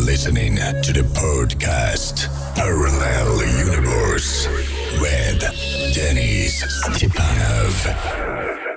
listening to the podcast Parallel Universe with Denis Stepanov.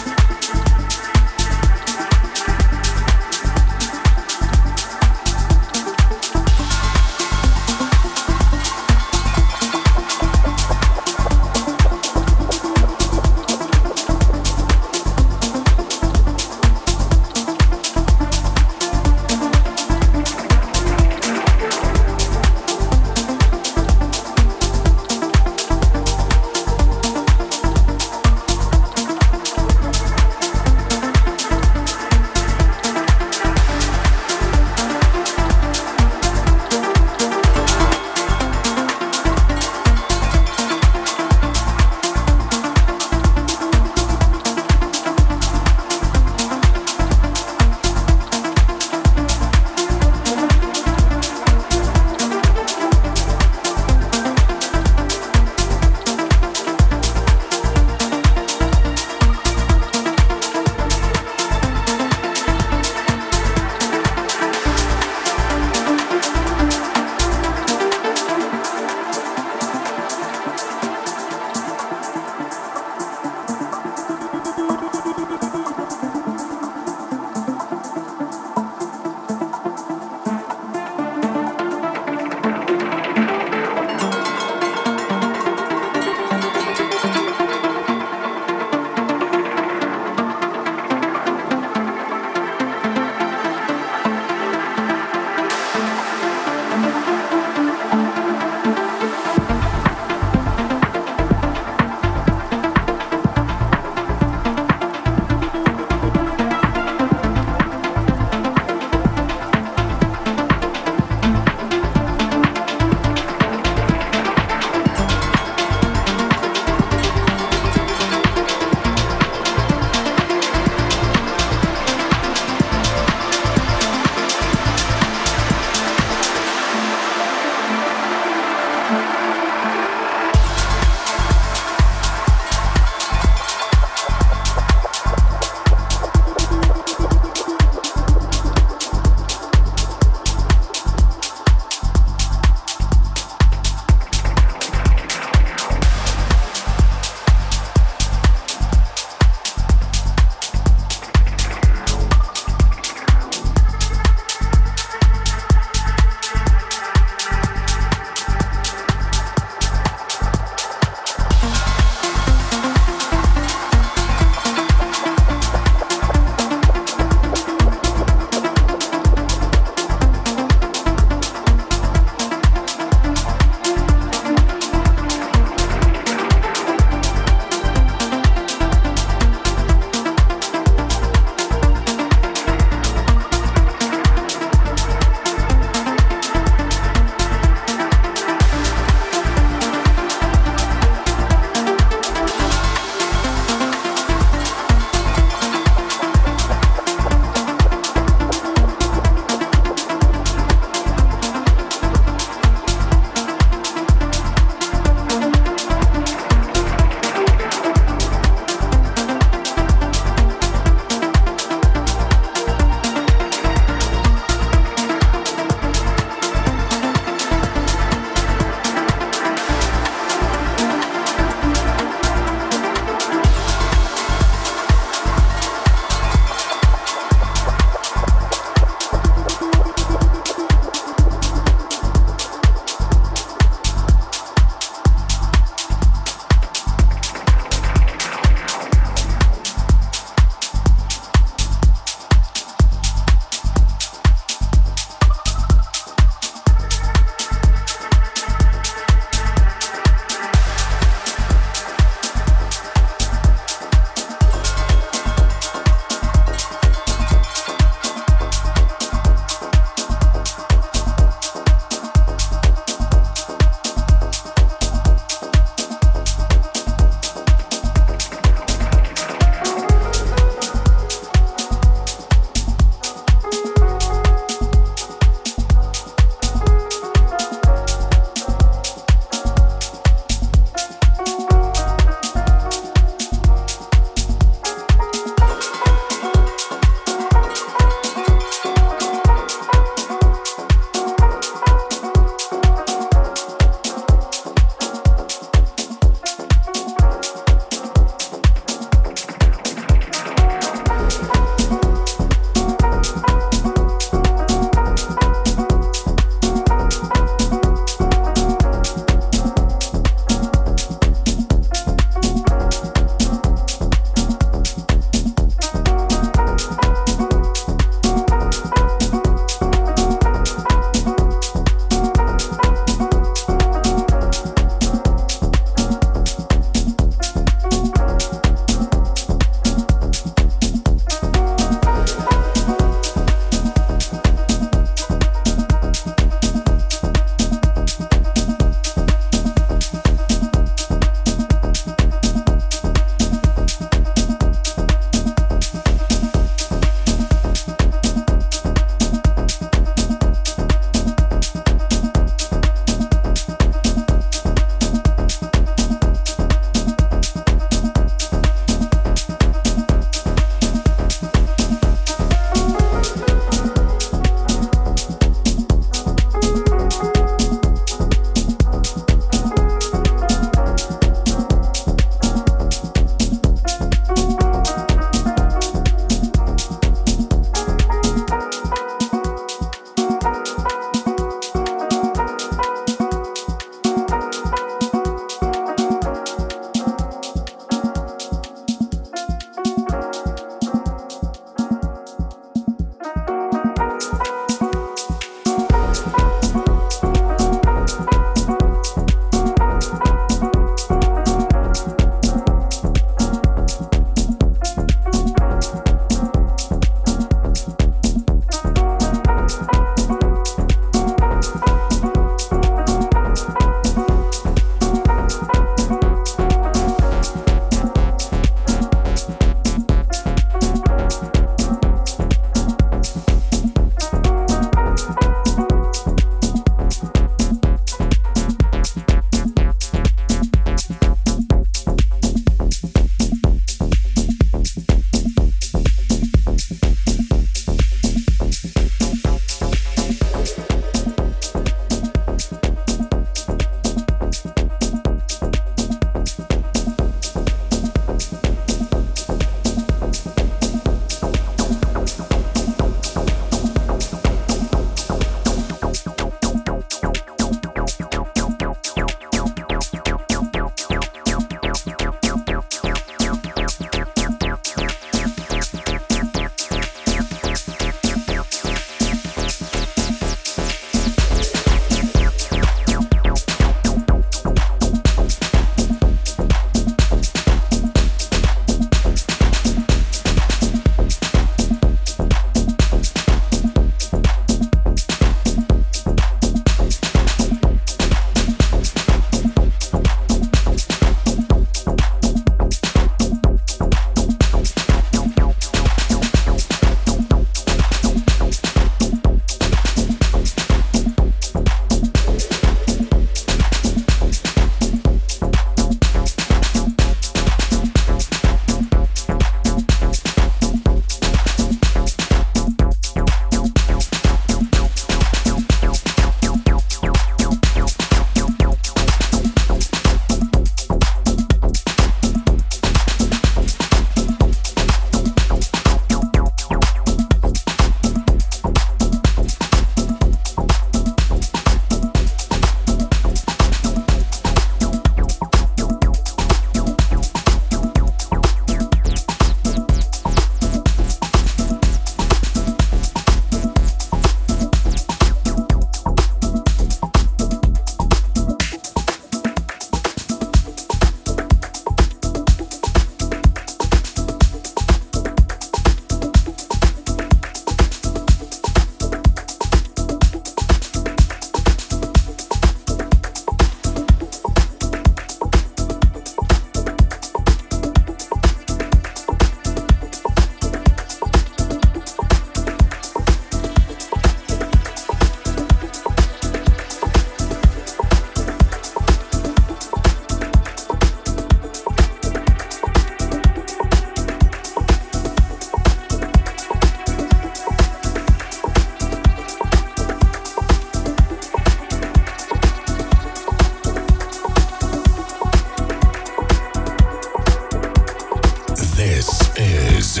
is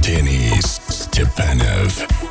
Denis Stepanov.